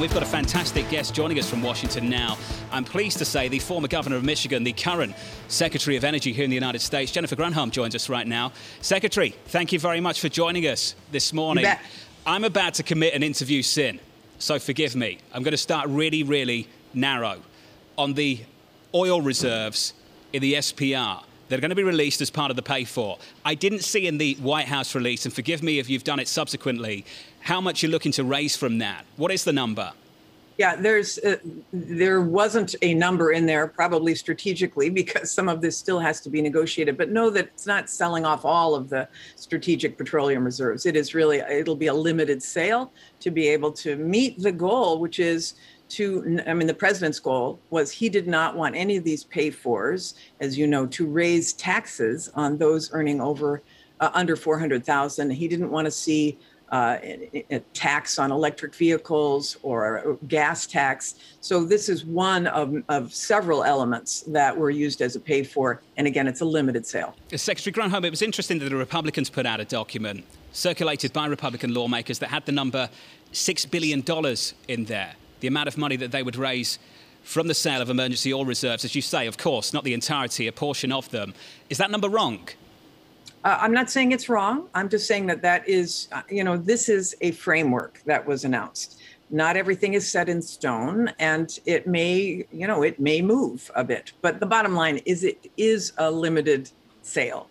We've got a fantastic guest joining us from Washington now. I'm pleased to say the former governor of Michigan, the current Secretary of Energy here in the United States, Jennifer Granholm, joins us right now. Secretary, thank you very much for joining us this morning. I'm about to commit an interview sin, so forgive me. I'm going to start really, really narrow on the oil reserves in the SPR that are going to be released as part of the pay for. I didn't see in the White House release, and forgive me if you've done it subsequently, how much you're looking to raise from that. What is the number? Yeah, there's uh, there wasn't a number in there, probably strategically, because some of this still has to be negotiated. But know that it's not selling off all of the strategic petroleum reserves. It is really it'll be a limited sale to be able to meet the goal, which is to I mean the president's goal was he did not want any of these pay fors, as you know, to raise taxes on those earning over uh, under 400,000. He didn't want to see uh, a, tax on electric vehicles or gas tax. So this is one of, of several elements that were used as a pay for. And again, it's a limited sale. Secretary Granholm, it was interesting that the Republicans put out a document circulated by Republican lawmakers that had the number $6 billion in there, the amount of money that they would raise from the sale of emergency oil reserves, as you say, of course, not the entirety, a portion of them. Is that number wrong? Uh, I'm not saying it's wrong. I'm just saying that that is, uh, you know, this is a framework that was announced. Not everything is set in stone, and it may, you know, it may move a bit. But the bottom line is, it is a limited sale.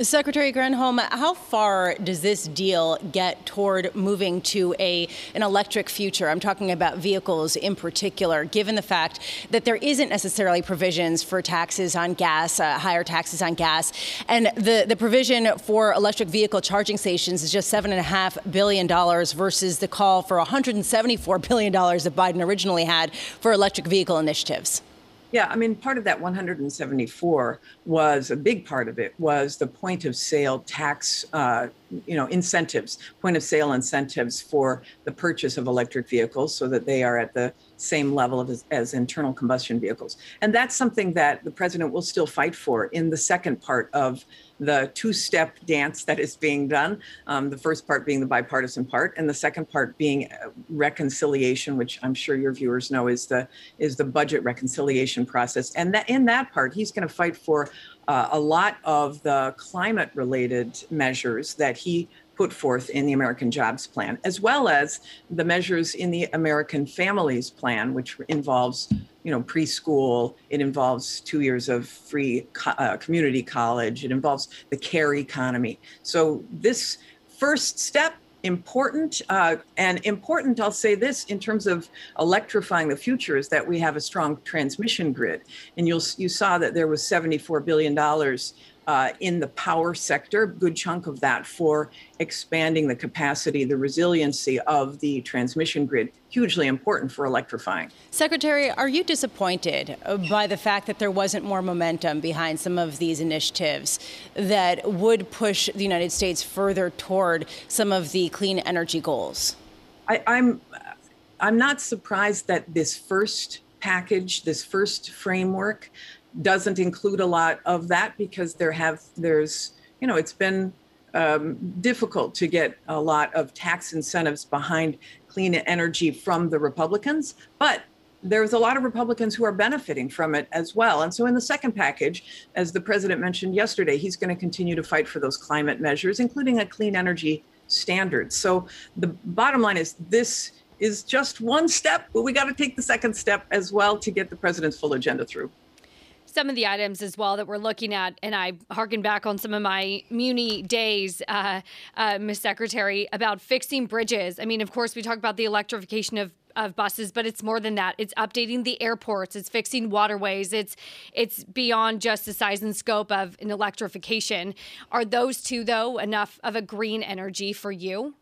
Secretary Granholm, how far does this deal get toward moving to a an electric future? I'm talking about vehicles in particular, given the fact that there isn't necessarily provisions for taxes on gas, uh, higher taxes on gas, and the, the provision for electric vehicle charging stations is just $7.5 billion versus the call for $174 billion that Biden originally had for electric vehicle initiatives. Yeah, I mean, part of that 174 was a big part of it was the point of sale tax, uh, you know, incentives, point of sale incentives for the purchase of electric vehicles so that they are at the same level as, as, internal combustion vehicles. And that's something that the president will still fight for in the second part of the two step dance that is being done. Um, the first part being the bipartisan part, and the second part being uh, reconciliation, which I'm sure your viewers know is the is the budget reconciliation process. And that in that part, he's going to fight for uh, a lot of the climate related measures that he put forth in the American Jobs Plan, as well as the measures in the American Families Plan, which involves you know preschool it involves two years of free co- uh, community college it involves the care economy. So this first step important uh, and important i'll say this in terms of electrifying the future is that we have a strong transmission grid. And you'll you saw that there was 74 billion dollars uh, in the power sector, good chunk of that for expanding the capacity, the resiliency of the transmission grid, hugely important for electrifying. Secretary, are you disappointed by the fact that there wasn't more momentum behind some of these initiatives that would push the United States further toward some of the clean energy goals? I, I'm, I'm not surprised that this first package, this first framework, doesn't include a lot of that because there have there's you know it's been um, difficult to get a lot of tax incentives behind clean energy from the Republicans, but there's a lot of Republicans who are benefiting from it as well. And so, in the second package, as the president mentioned yesterday, he's going to continue to fight for those climate measures, including a clean energy standard. So, the bottom line is this is just one step, but we got to take the second step as well to get the president's full agenda through some of the items as well that we're looking at, and I harken back on some of my Muni days, uh, uh, Ms. Secretary, about fixing bridges. I mean, of course, we talk about the electrification of of buses, but it's more than that. It's updating the airports, it's fixing waterways, it's it's beyond just the size and scope of an electrification. Are those two though enough of a green energy for you?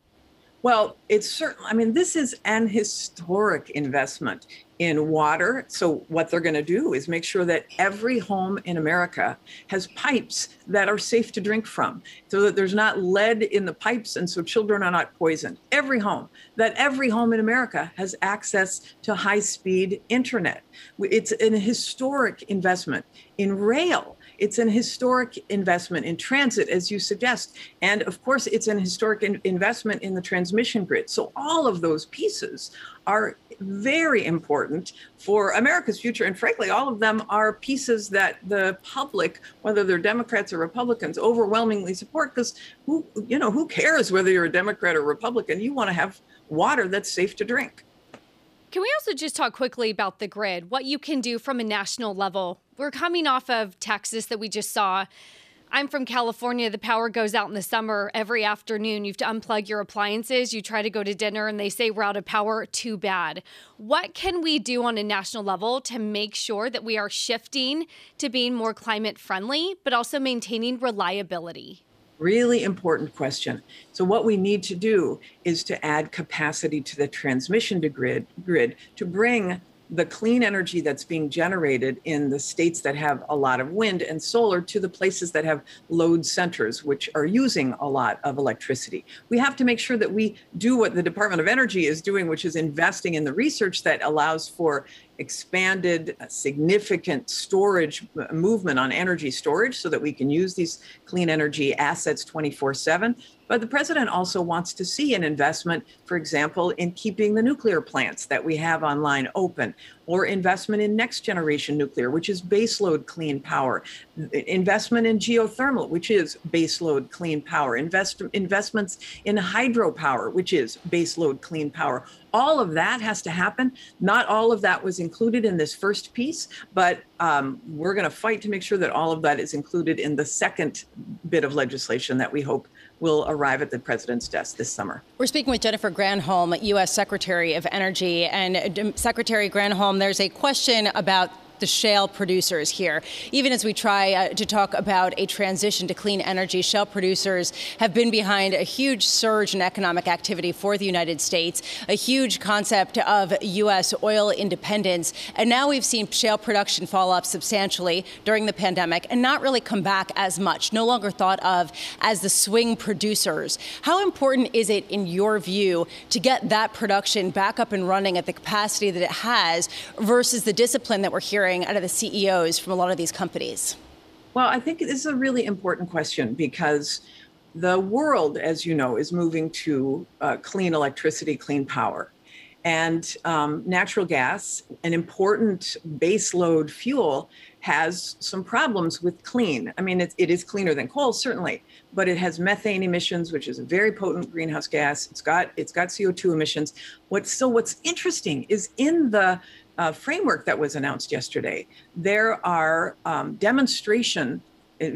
Well, it's certainly, I mean, this is an historic investment in water. So, what they're going to do is make sure that every home in America has pipes that are safe to drink from, so that there's not lead in the pipes and so children are not poisoned. Every home, that every home in America has access to high speed internet. It's an historic investment in rail. It's an historic investment in transit, as you suggest. And of course, it's an historic in- investment in the transmission grid. So, all of those pieces are very important for America's future. And frankly, all of them are pieces that the public, whether they're Democrats or Republicans, overwhelmingly support because who, you know, who cares whether you're a Democrat or Republican? You want to have water that's safe to drink. Can we also just talk quickly about the grid, what you can do from a national level? We're coming off of Texas that we just saw. I'm from California. The power goes out in the summer every afternoon. You have to unplug your appliances. You try to go to dinner and they say we're out of power. Too bad. What can we do on a national level to make sure that we are shifting to being more climate friendly, but also maintaining reliability? Really important question. So, what we need to do is to add capacity to the transmission to grid, grid to bring the clean energy that's being generated in the states that have a lot of wind and solar to the places that have load centers, which are using a lot of electricity. We have to make sure that we do what the Department of Energy is doing, which is investing in the research that allows for expanded, uh, significant storage movement on energy storage so that we can use these clean energy assets 24 7. But the president also wants to see an investment, for example, in keeping the nuclear plants that we have online open, or investment in next generation nuclear, which is baseload clean power, investment in geothermal, which is baseload clean power, invest, investments in hydropower, which is baseload clean power. All of that has to happen. Not all of that was included in this first piece, but um, we're going to fight to make sure that all of that is included in the second bit of legislation that we hope will arrive at the president's desk this summer. We're speaking with Jennifer Granholm, U.S. Secretary of Energy. And um, Secretary Granholm, there's a question about the shale producers here. Even as we try uh, to talk about a transition to clean energy, shale producers have been behind a huge surge in economic activity for the United States, a huge concept of U.S. oil independence. And now we've seen shale production fall off substantially during the pandemic and not really come back as much, no longer thought of as the swing producers. How important is it, in your view, to get that production back up and running at the capacity that it has versus the discipline that we're hearing? Hearing out of the CEOs from a lot of these companies? Well, I think this is a really important question because the world, as you know, is moving to uh, clean electricity, clean power. And um, natural gas, an important baseload fuel, has some problems with clean. I mean, it, it is cleaner than coal, certainly, but it has methane emissions, which is a very potent greenhouse gas. It's got it's got CO2 emissions. What's so what's interesting is in the uh, framework that was announced yesterday, there are um, demonstration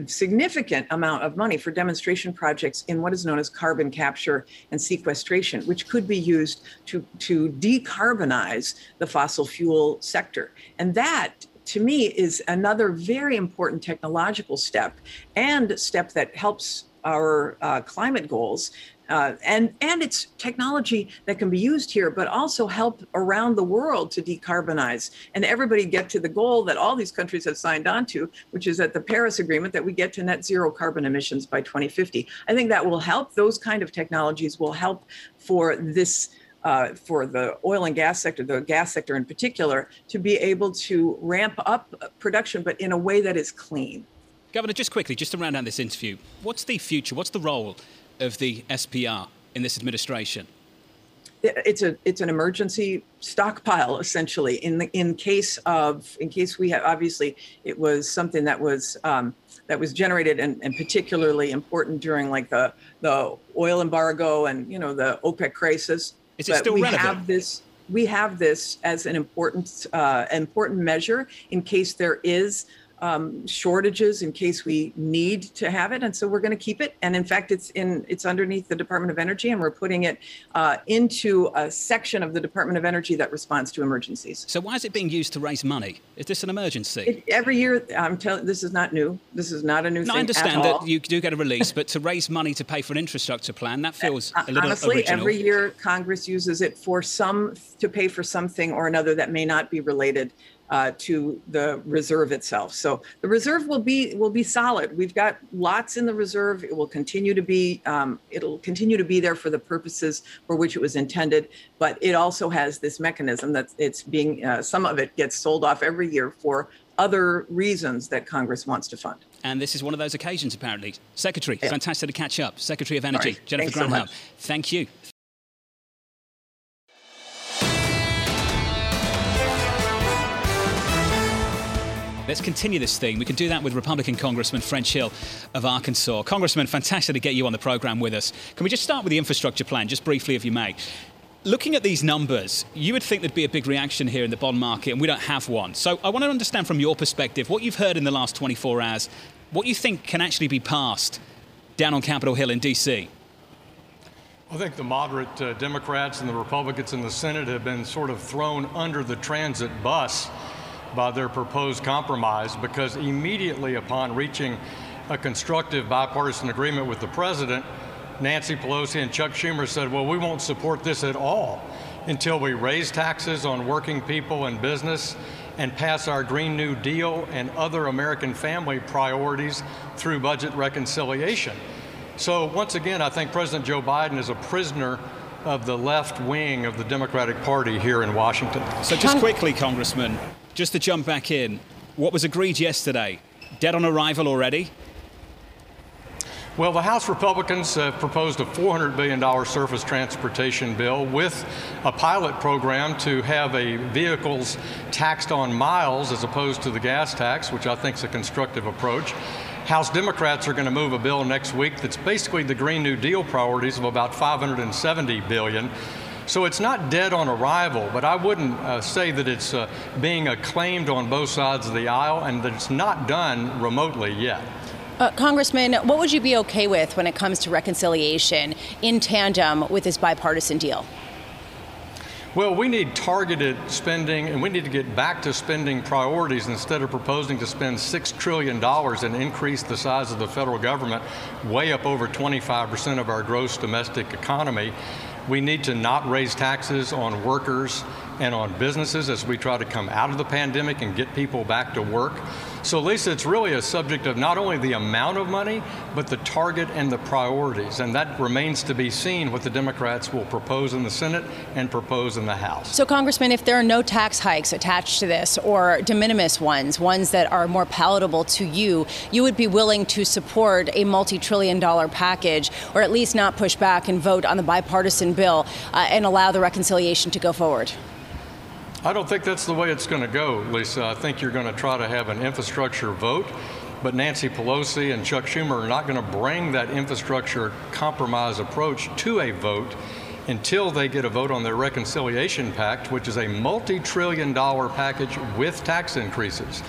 significant amount of money for demonstration projects in what is known as carbon capture and sequestration, which could be used to, to decarbonize the fossil fuel sector. And that to me is another very important technological step and step that helps our uh, climate goals uh, and and it's technology that can be used here, but also help around the world to decarbonize and everybody get to the goal that all these countries have signed on to, which is at the Paris Agreement that we get to net zero carbon emissions by 2050. I think that will help. Those kind of technologies will help for this. Uh, for the oil and gas sector, the gas sector in particular, to be able to ramp up production, but in a way that is clean. Governor, just quickly, just to round out this interview, what's the future? What's the role of the SPR in this administration? It's a it's an emergency stockpile essentially in the in case of in case we have obviously it was something that was um, that was generated and, and particularly important during like the the oil embargo and you know the OPEC crisis. Is it but still we relevant? have this we have this as an important uh, important measure in case there is um, shortages in case we need to have it, and so we're going to keep it. And in fact, it's in it's underneath the Department of Energy, and we're putting it uh, into a section of the Department of Energy that responds to emergencies. So why is it being used to raise money? Is this an emergency? It, every year, I'm telling this is not new. This is not a new no, thing. I understand that you do get a release, but to raise money to pay for an infrastructure plan, that feels a little honestly. Original. Every year, Congress uses it for some to pay for something or another that may not be related uh, to the reserve itself. So the reserve will be will be solid. We've got lots in the reserve. It will continue to be um, it'll continue to be there for the purposes for which it was intended. But it also has this mechanism that it's being uh, some of it gets sold off every year for other reasons that Congress wants to fund. And this is one of those occasions, apparently. Secretary, yeah. fantastic to catch up. Secretary of Energy, right. Jennifer Thanks Granholm. So Thank you. Let's continue this theme. We can do that with Republican Congressman French Hill of Arkansas. Congressman, fantastic to get you on the program with us. Can we just start with the infrastructure plan, just briefly, if you may? Looking at these numbers, you would think there'd be a big reaction here in the bond market, and we don't have one. So I want to understand from your perspective what you've heard in the last 24 hours, what you think can actually be passed down on Capitol Hill in D.C. I think the moderate uh, Democrats and the Republicans in the Senate have been sort of thrown under the transit bus by their proposed compromise because immediately upon reaching a constructive bipartisan agreement with the president, Nancy Pelosi and Chuck Schumer said, well, we won't support this at all until we raise taxes on working people and business and pass our Green New Deal and other American family priorities through budget reconciliation. So, once again, I think President Joe Biden is a prisoner of the left wing of the Democratic Party here in Washington. So, just quickly, Congressman, just to jump back in, what was agreed yesterday? Dead on arrival already? Well, the House Republicans have proposed a $400 billion surface transportation bill with a pilot program to have a vehicles taxed on miles as opposed to the gas tax, which I think is a constructive approach. House Democrats are going to move a bill next week that's basically the Green New Deal priorities of about 570 billion. So it's not dead on arrival, but I wouldn't uh, say that it's uh, being acclaimed on both sides of the aisle and that it's not done remotely yet. Uh, Congressman, what would you be okay with when it comes to reconciliation in tandem with this bipartisan deal? Well, we need targeted spending and we need to get back to spending priorities instead of proposing to spend $6 trillion and increase the size of the federal government way up over 25% of our gross domestic economy. We need to not raise taxes on workers and on businesses as we try to come out of the pandemic and get people back to work. So, Lisa, it's really a subject of not only the amount of money, but the target and the priorities. And that remains to be seen what the Democrats will propose in the Senate and propose in the House. So, Congressman, if there are no tax hikes attached to this or de minimis ones, ones that are more palatable to you, you would be willing to support a multi trillion dollar package or at least not push back and vote on the bipartisan bill uh, and allow the reconciliation to go forward? I don't think that's the way it's going to go, Lisa. I think you're going to try to have an infrastructure vote, but Nancy Pelosi and Chuck Schumer are not going to bring that infrastructure compromise approach to a vote until they get a vote on their reconciliation pact, which is a multi trillion dollar package with tax increases.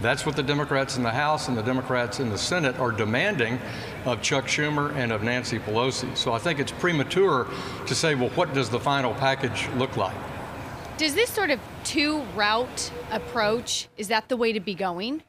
That's what the Democrats in the House and the Democrats in the Senate are demanding of Chuck Schumer and of Nancy Pelosi. So I think it's premature to say, well, what does the final package look like? Does this sort of two route approach, is that the way to be going?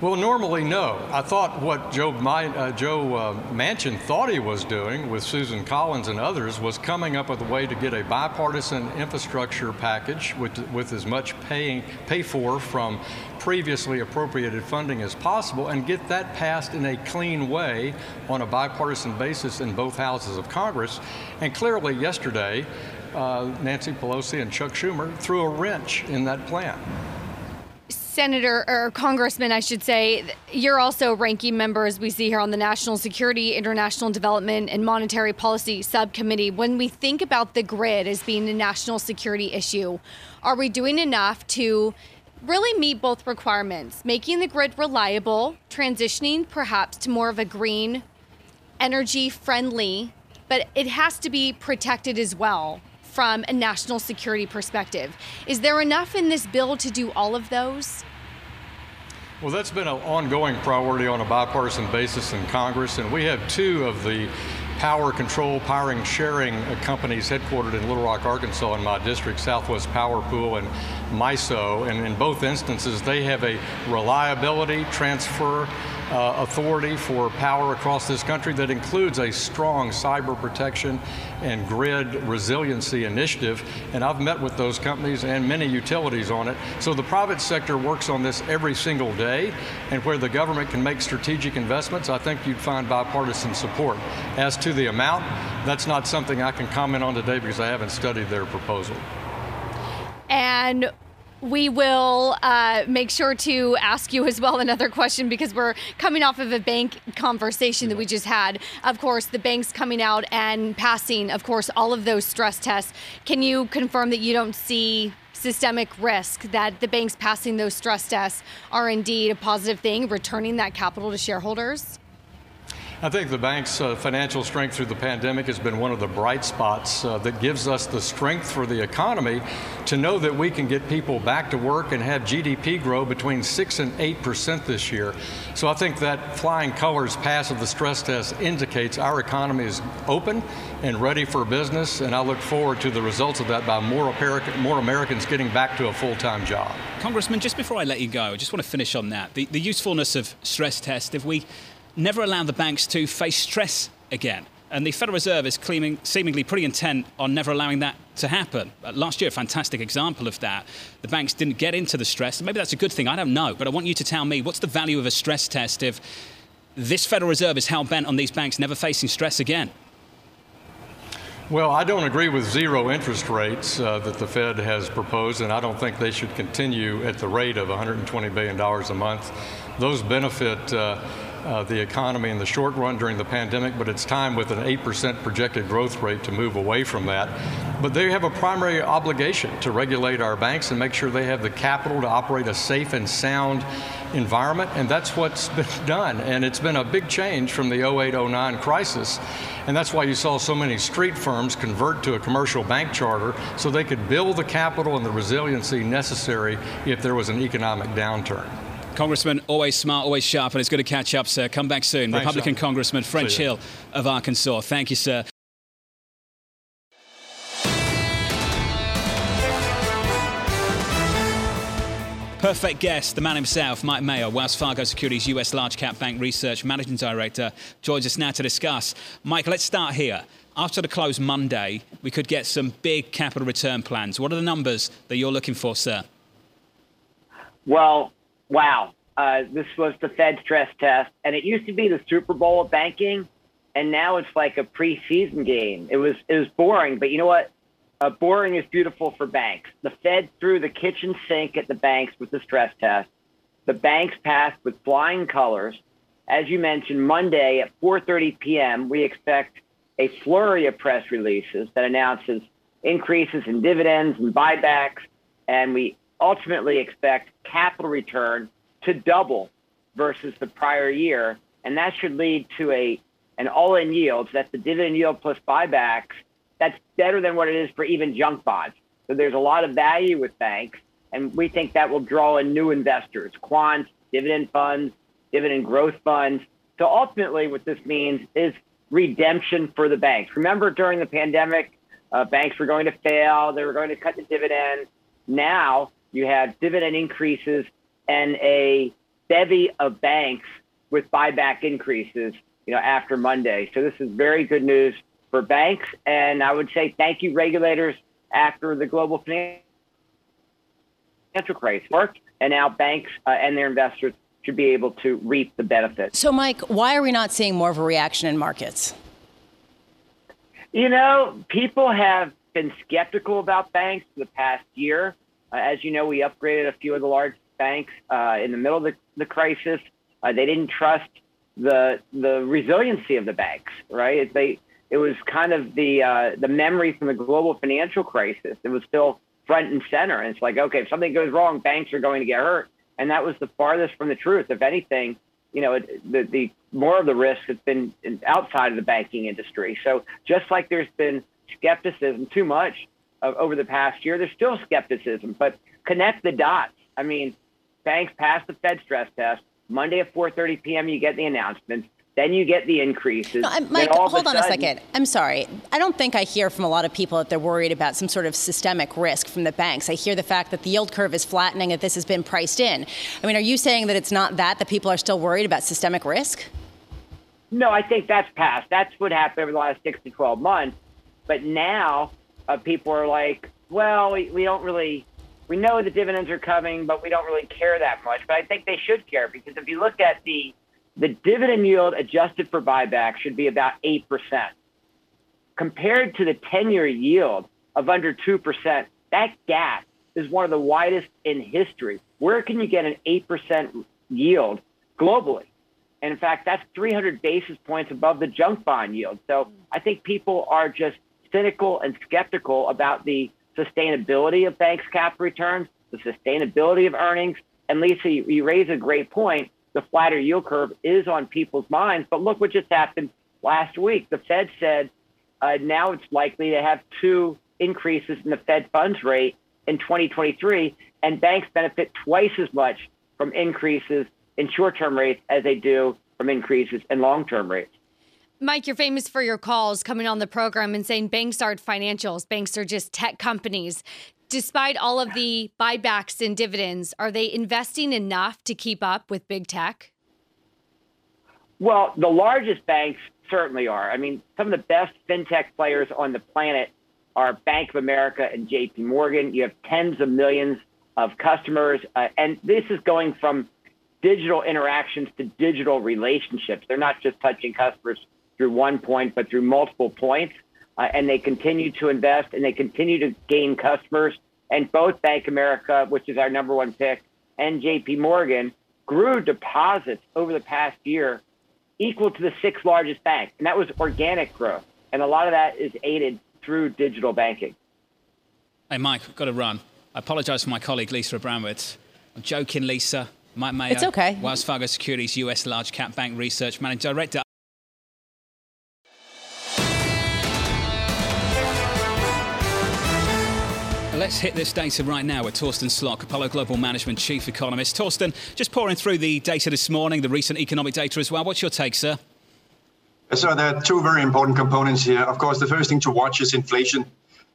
Well, normally, no. I thought what Joe, uh, Joe uh, Manchin thought he was doing with Susan Collins and others was coming up with a way to get a bipartisan infrastructure package with, with as much paying, pay for from previously appropriated funding as possible and get that passed in a clean way on a bipartisan basis in both houses of Congress. And clearly, yesterday, uh, Nancy Pelosi and Chuck Schumer threw a wrench in that plan. Senator or Congressman, I should say, you're also ranking member, as we see here, on the National Security, International Development, and Monetary Policy Subcommittee. When we think about the grid as being a national security issue, are we doing enough to really meet both requirements, making the grid reliable, transitioning perhaps to more of a green, energy friendly, but it has to be protected as well from a national security perspective. Is there enough in this bill to do all of those? Well, that's been an ongoing priority on a bipartisan basis in Congress, and we have two of the power control, powering sharing companies headquartered in Little Rock, Arkansas, in my district, Southwest Power Pool and MISO. And in both instances, they have a reliability transfer uh, authority for power across this country that includes a strong cyber protection and grid resiliency initiative. And I've met with those companies and many utilities on it. So the private sector works on this every single day. And where the government can make strategic investments, I think you'd find bipartisan support. As to the amount, that's not something I can comment on today because I haven't studied their proposal. And we will uh, make sure to ask you as well another question because we're coming off of a bank conversation that we just had. Of course, the banks coming out and passing, of course, all of those stress tests. Can you confirm that you don't see systemic risk that the banks passing those stress tests are indeed a positive thing, returning that capital to shareholders? I think the bank's uh, financial strength through the pandemic has been one of the bright spots uh, that gives us the strength for the economy to know that we can get people back to work and have GDP grow between 6 and 8 percent this year. So I think that flying colors pass of the stress test indicates our economy is open and ready for business, and I look forward to the results of that by more, American, more Americans getting back to a full-time job. Congressman, just before I let you go, I just want to finish on that. The, the usefulness of stress test, if we never allow the banks to face stress again. And the Federal Reserve is claiming, seemingly pretty intent on never allowing that to happen. Uh, last year, a fantastic example of that. The banks didn't get into the stress. Maybe that's a good thing. I don't know. But I want you to tell me what's the value of a stress test if this Federal Reserve is hell bent on these banks never facing stress again? Well, I don't agree with zero interest rates uh, that the Fed has proposed, and I don't think they should continue at the rate of $120 billion a month. Those benefit. Uh, uh, the economy in the short run during the pandemic, but it's time with an 8% projected growth rate to move away from that. But they have a primary obligation to regulate our banks and make sure they have the capital to operate a safe and sound environment, and that's what's been done. And it's been a big change from the 08 09 crisis. And that's why you saw so many street firms convert to a commercial bank charter so they could build the capital and the resiliency necessary if there was an economic downturn. Congressman, always smart, always sharp, and it's good to catch up, sir. Come back soon. Thanks, Republican Congressman French Hill of Arkansas. Thank you, sir. Perfect guest, the man himself, Mike Mayo, Wells Fargo Securities US Large Cap Bank Research Managing Director, joins us now to discuss. Mike, let's start here. After the close Monday, we could get some big capital return plans. What are the numbers that you're looking for, sir? Well, wow, uh, this was the Fed stress test, and it used to be the Super Bowl of banking, and now it's like a preseason game. It was it was boring, but you know what? Uh, boring is beautiful for banks. The Fed threw the kitchen sink at the banks with the stress test. The banks passed with flying colors. As you mentioned, Monday at 4:30 p.m., we expect a flurry of press releases that announces increases in dividends and buybacks, and we ultimately expect capital return to double versus the prior year. And that should lead to a an all-in yield. So that's the dividend yield plus buybacks. That's better than what it is for even junk bonds. So there's a lot of value with banks, and we think that will draw in new investors, quants, dividend funds, dividend growth funds. So ultimately, what this means is redemption for the banks. Remember, during the pandemic, uh, banks were going to fail; they were going to cut the dividend. Now you have dividend increases and a bevy of banks with buyback increases, you know, after Monday. So this is very good news for banks. And I would say thank you, regulators, after the global financial crisis worked. And now banks uh, and their investors should be able to reap the benefits. So, Mike, why are we not seeing more of a reaction in markets? You know, people have been skeptical about banks for the past year. Uh, as you know, we upgraded a few of the large banks uh, in the middle of the, the crisis. Uh, they didn't trust the the resiliency of the banks, right? They it was kind of the uh, the memory from the global financial crisis. It was still front and center, and it's like, okay, if something goes wrong, banks are going to get hurt, and that was the farthest from the truth. If anything, you know, the the more of the risk has been outside of the banking industry. So just like there's been skepticism, too much over the past year. There's still skepticism, but connect the dots. I mean, banks pass the Fed stress test. Monday at 4:30 p.m. you get the announcements. Then you get the increases. No, Mike, hold a on a second. I'm sorry. I don't think I hear from a lot of people that they're worried about some sort of systemic risk from the banks. I hear the fact that the yield curve is flattening, that this has been priced in. I mean, are you saying that it's not that, that people are still worried about systemic risk? No, I think that's past. That's what happened over the last six to 12 months. But now uh, people are like, well, we, we don't really, we know the dividends are coming, but we don't really care that much. But I think they should care because if you look at the the dividend yield adjusted for buyback should be about 8%. Compared to the 10 year yield of under 2%, that gap is one of the widest in history. Where can you get an 8% yield globally? And in fact, that's 300 basis points above the junk bond yield. So I think people are just cynical and skeptical about the sustainability of banks' cap returns, the sustainability of earnings. And Lisa, you raise a great point the flatter yield curve is on people's minds. But look what just happened last week. The Fed said uh, now it's likely to have two increases in the Fed funds rate in 2023, and banks benefit twice as much from increases in short term rates as they do from increases in long term rates. Mike, you're famous for your calls coming on the program and saying banks aren't financials, banks are just tech companies despite all of the buybacks and dividends, are they investing enough to keep up with big tech? Well, the largest banks certainly are. I mean, some of the best fintech players on the planet are Bank of America and JP Morgan. You have tens of millions of customers, uh, and this is going from digital interactions to digital relationships. They're not just touching customers through one point, but through multiple points uh, and they continue to invest and they continue to gain customers. And both Bank America, which is our number one pick, and JP Morgan grew deposits over the past year equal to the sixth largest bank. And that was organic growth. And a lot of that is aided through digital banking. Hey, Mike, I've got to run. I apologize for my colleague, Lisa Abramowicz. I'm joking, Lisa. Mike Mayo. It's okay. Wells Fargo Securities US Large Cap Bank Research Managing Director. Let's hit this data right now with Torsten Slok, Apollo Global Management Chief Economist. Torsten, just pouring through the data this morning, the recent economic data as well. What's your take, sir? So there are two very important components here. Of course, the first thing to watch is inflation.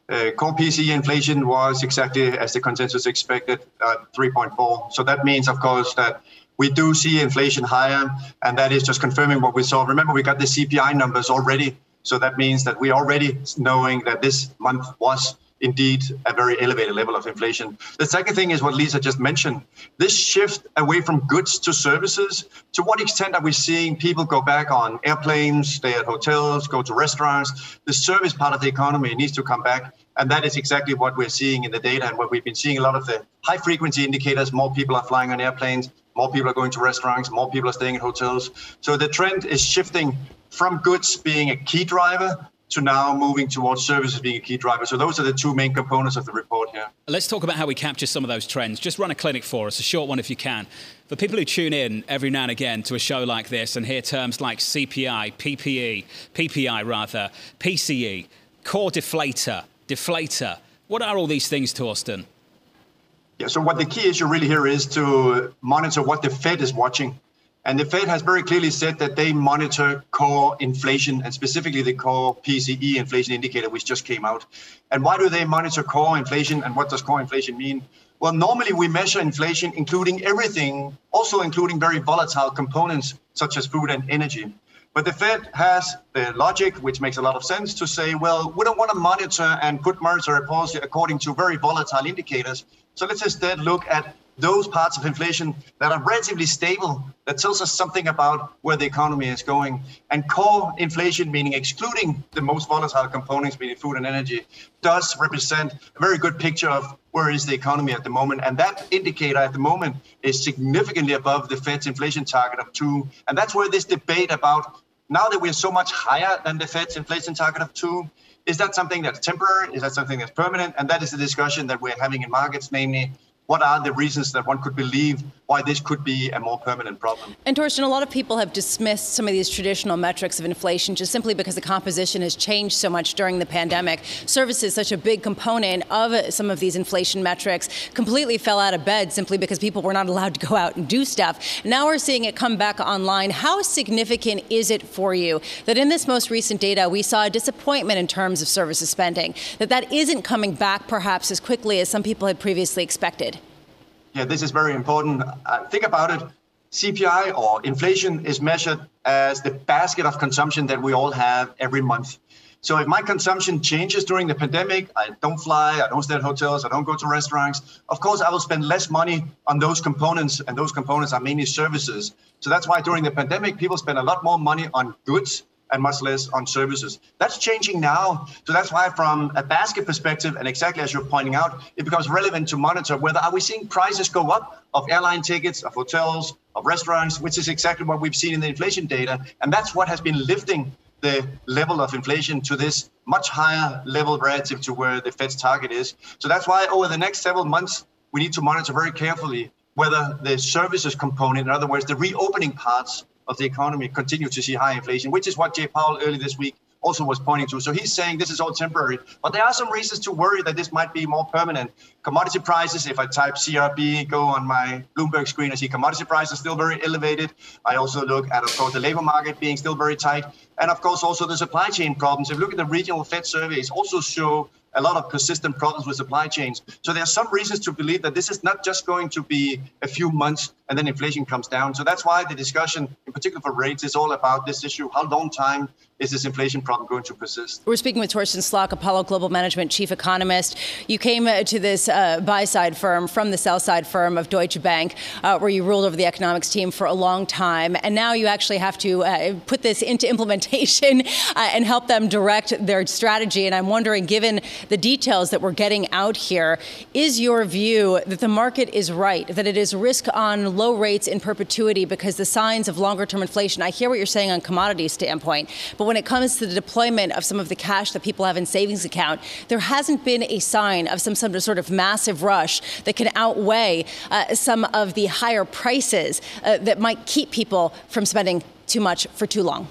Uh, core PCE inflation was exactly as the consensus expected, uh, 3.4. So that means, of course, that we do see inflation higher, and that is just confirming what we saw. Remember, we got the CPI numbers already, so that means that we already knowing that this month was indeed a very elevated level of inflation. The second thing is what Lisa just mentioned this shift away from goods to services. To what extent are we seeing people go back on airplanes, stay at hotels, go to restaurants? The service part of the economy needs to come back. And that is exactly what we're seeing in the data and what we've been seeing a lot of the high frequency indicators. More people are flying on airplanes, more people are going to restaurants, more people are staying in hotels. So the trend is shifting from goods being a key driver to now moving towards services being a key driver. So those are the two main components of the report here. Let's talk about how we capture some of those trends. Just run a clinic for us, a short one if you can. For people who tune in every now and again to a show like this and hear terms like CPI, PPE, PPI rather, PCE, core deflator, deflator, what are all these things, Torsten? Yeah, so what the key issue really here is to monitor what the Fed is watching. And the Fed has very clearly said that they monitor core inflation and specifically the core PCE inflation indicator, which just came out. And why do they monitor core inflation and what does core inflation mean? Well, normally we measure inflation including everything, also including very volatile components such as food and energy. But the Fed has the logic, which makes a lot of sense, to say, well, we don't want to monitor and put monetary policy according to very volatile indicators. So let's instead look at those parts of inflation that are relatively stable, that tells us something about where the economy is going. And core inflation, meaning excluding the most volatile components, meaning food and energy, does represent a very good picture of where is the economy at the moment. And that indicator at the moment is significantly above the Fed's inflation target of two. And that's where this debate about now that we're so much higher than the Fed's inflation target of two, is that something that's temporary? Is that something that's permanent? And that is the discussion that we're having in markets, namely, what are the reasons that one could believe why this could be a more permanent problem. And Torsten, a lot of people have dismissed some of these traditional metrics of inflation just simply because the composition has changed so much during the pandemic. Services, such a big component of some of these inflation metrics, completely fell out of bed simply because people were not allowed to go out and do stuff. Now we're seeing it come back online. How significant is it for you that in this most recent data we saw a disappointment in terms of services spending, that that isn't coming back perhaps as quickly as some people had previously expected? Yeah, this is very important. Uh, think about it. CPI or inflation is measured as the basket of consumption that we all have every month. So if my consumption changes during the pandemic, I don't fly, I don't stay at hotels, I don't go to restaurants, of course I will spend less money on those components, and those components are mainly services. So that's why during the pandemic, people spend a lot more money on goods and much less on services. That's changing now. So that's why from a basket perspective, and exactly as you're pointing out, it becomes relevant to monitor whether are we seeing prices go up of airline tickets, of hotels, of restaurants, which is exactly what we've seen in the inflation data. And that's what has been lifting the level of inflation to this much higher level relative to where the Fed's target is. So that's why over the next several months, we need to monitor very carefully whether the services component, in other words, the reopening parts of the economy continue to see high inflation, which is what Jay Powell early this week also was pointing to. So he's saying this is all temporary, but there are some reasons to worry that this might be more permanent. Commodity prices, if I type CRB, go on my Bloomberg screen, I see commodity prices still very elevated. I also look at, of course, the labor market being still very tight. And of course, also the supply chain problems. If you look at the regional Fed surveys, also show a lot of persistent problems with supply chains. So there are some reasons to believe that this is not just going to be a few months and then inflation comes down. So that's why the discussion, in particular for rates, is all about this issue: how long time is this inflation problem going to persist? We're speaking with Torsten Slok, Apollo Global Management chief economist. You came uh, to this uh, buy side firm from the sell side firm of Deutsche Bank, uh, where you ruled over the economics team for a long time. And now you actually have to uh, put this into implementation uh, and help them direct their strategy. And I'm wondering, given the details that we're getting out here, is your view that the market is right, that it is risk on low rates in perpetuity because the signs of longer term inflation? I hear what you're saying on commodity standpoint, but when it comes to the deployment of some of the cash that people have in savings account, there hasn't been a sign of some, some sort of massive rush that can outweigh uh, some of the higher prices uh, that might keep people from spending too much for too long.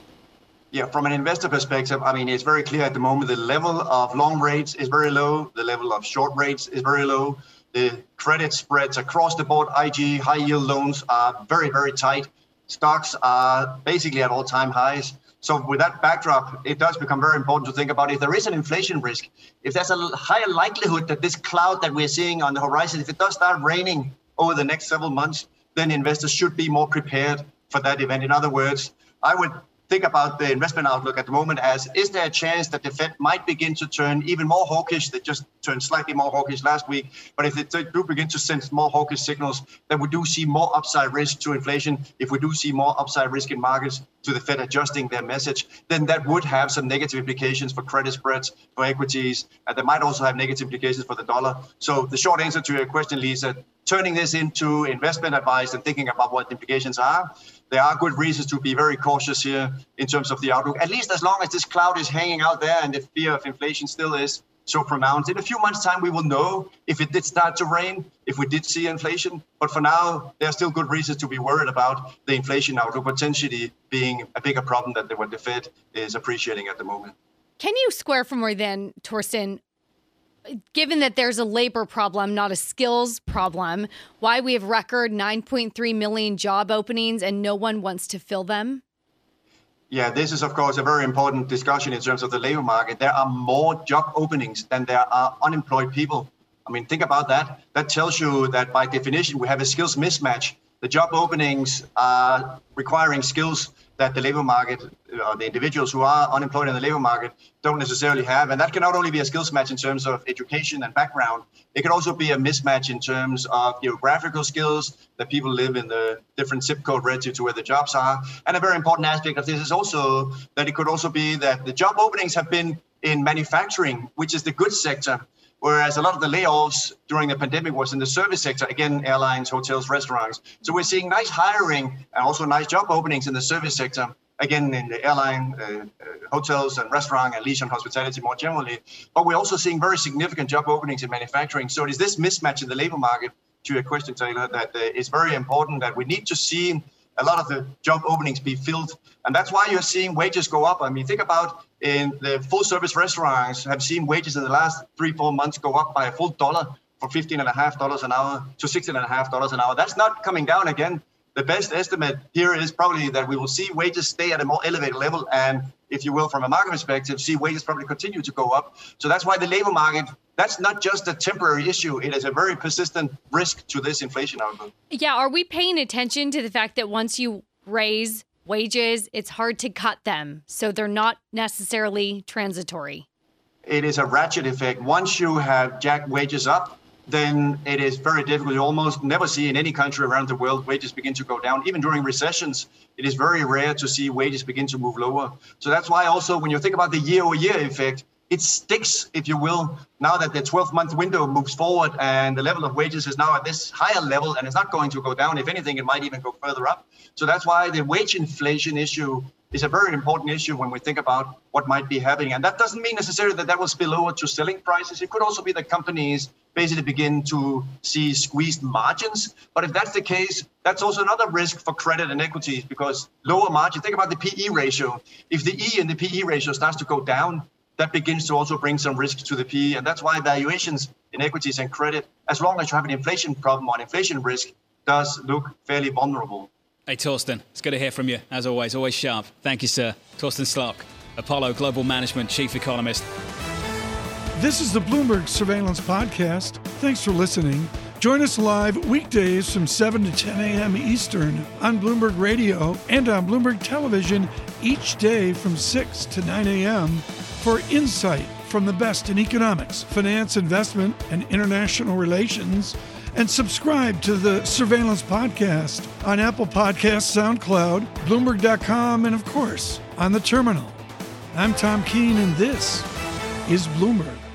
Yeah, from an investor perspective, I mean, it's very clear at the moment the level of long rates is very low, the level of short rates is very low. The credit spreads across the board, IG, high yield loans are very, very tight. Stocks are basically at all time highs. So with that backdrop, it does become very important to think about if there is an inflation risk, if there's a higher likelihood that this cloud that we're seeing on the horizon, if it does start raining over the next several months, then investors should be more prepared for that event. In other words, I would think about the investment outlook at the moment as is there a chance that the Fed might begin to turn even more hawkish? They just turned slightly more hawkish last week, but if they do begin to send more hawkish signals, then we do see more upside risk to inflation. If we do see more upside risk in markets to the Fed adjusting their message, then that would have some negative implications for credit spreads, for equities, and they might also have negative implications for the dollar. So the short answer to your question, Lisa, turning this into investment advice and thinking about what the implications are, there are good reasons to be very cautious here in terms of the outlook, at least as long as this cloud is hanging out there and the fear of inflation still is so pronounced. In a few months' time, we will know if it did start to rain, if we did see inflation. But for now, there are still good reasons to be worried about the inflation outlook potentially being a bigger problem than what the Fed is appreciating at the moment. Can you square for more then, Torsten given that there's a labor problem, not a skills problem, why we have record 9.3 million job openings and no one wants to fill them? Yeah, this is, of course, a very important discussion in terms of the labor market. There are more job openings than there are unemployed people. I mean, think about that. That tells you that by definition, we have a skills mismatch. The job openings are requiring skills that the labor market, or the individuals who are unemployed in the labor market, don't necessarily have. And that can not only be a skills match in terms of education and background, it can also be a mismatch in terms of geographical skills that people live in the different zip code relative to where the jobs are. And a very important aspect of this is also that it could also be that the job openings have been in manufacturing, which is the goods sector. Whereas a lot of the layoffs during the pandemic was in the service sector, again, airlines, hotels, restaurants. So we're seeing nice hiring and also nice job openings in the service sector, again, in the airline, uh, uh, hotels and restaurant and leisure and hospitality more generally. But we're also seeing very significant job openings in manufacturing. So it is this mismatch in the labor market to your question, Taylor, that uh, very important that we need to see a lot of the job openings be filled. And that's why you're seeing wages go up. I mean, think about in the full service restaurants have seen wages in the last three, four months go up by a full dollar from $15.5 an hour to $16.5 an hour. That's not coming down again. The best estimate here is probably that we will see wages stay at a more elevated level. And if you will, from a market perspective, see wages probably continue to go up. So that's why the labor market that's not just a temporary issue. It is a very persistent risk to this inflation outlook. Yeah. Are we paying attention to the fact that once you raise wages, it's hard to cut them? So they're not necessarily transitory. It is a ratchet effect. Once you have jacked wages up, then it is very difficult. You almost never see in any country around the world wages begin to go down. Even during recessions, it is very rare to see wages begin to move lower. So that's why also when you think about the year-over-year effect, it sticks, if you will, now that the 12 month window moves forward and the level of wages is now at this higher level and it's not going to go down. If anything, it might even go further up. So that's why the wage inflation issue is a very important issue when we think about what might be happening. And that doesn't mean necessarily that that will spill over to selling prices. It could also be that companies basically begin to see squeezed margins. But if that's the case, that's also another risk for credit and equities because lower margin, think about the PE ratio. If the E in the PE ratio starts to go down, that begins to also bring some risk to the PE. And that's why valuations in equities and credit, as long as you have an inflation problem or inflation risk, does look fairly vulnerable. Hey, Torsten, it's good to hear from you, as always. Always sharp. Thank you, sir. Torsten Slok, Apollo Global Management Chief Economist. This is the Bloomberg Surveillance Podcast. Thanks for listening. Join us live weekdays from 7 to 10 a.m. Eastern on Bloomberg Radio and on Bloomberg Television each day from 6 to 9 a.m for insight from the best in economics, finance, investment, and international relations. And subscribe to the Surveillance Podcast on Apple Podcasts, SoundCloud, Bloomberg.com, and of course, on the terminal. I'm Tom Keene, and this is Bloomberg.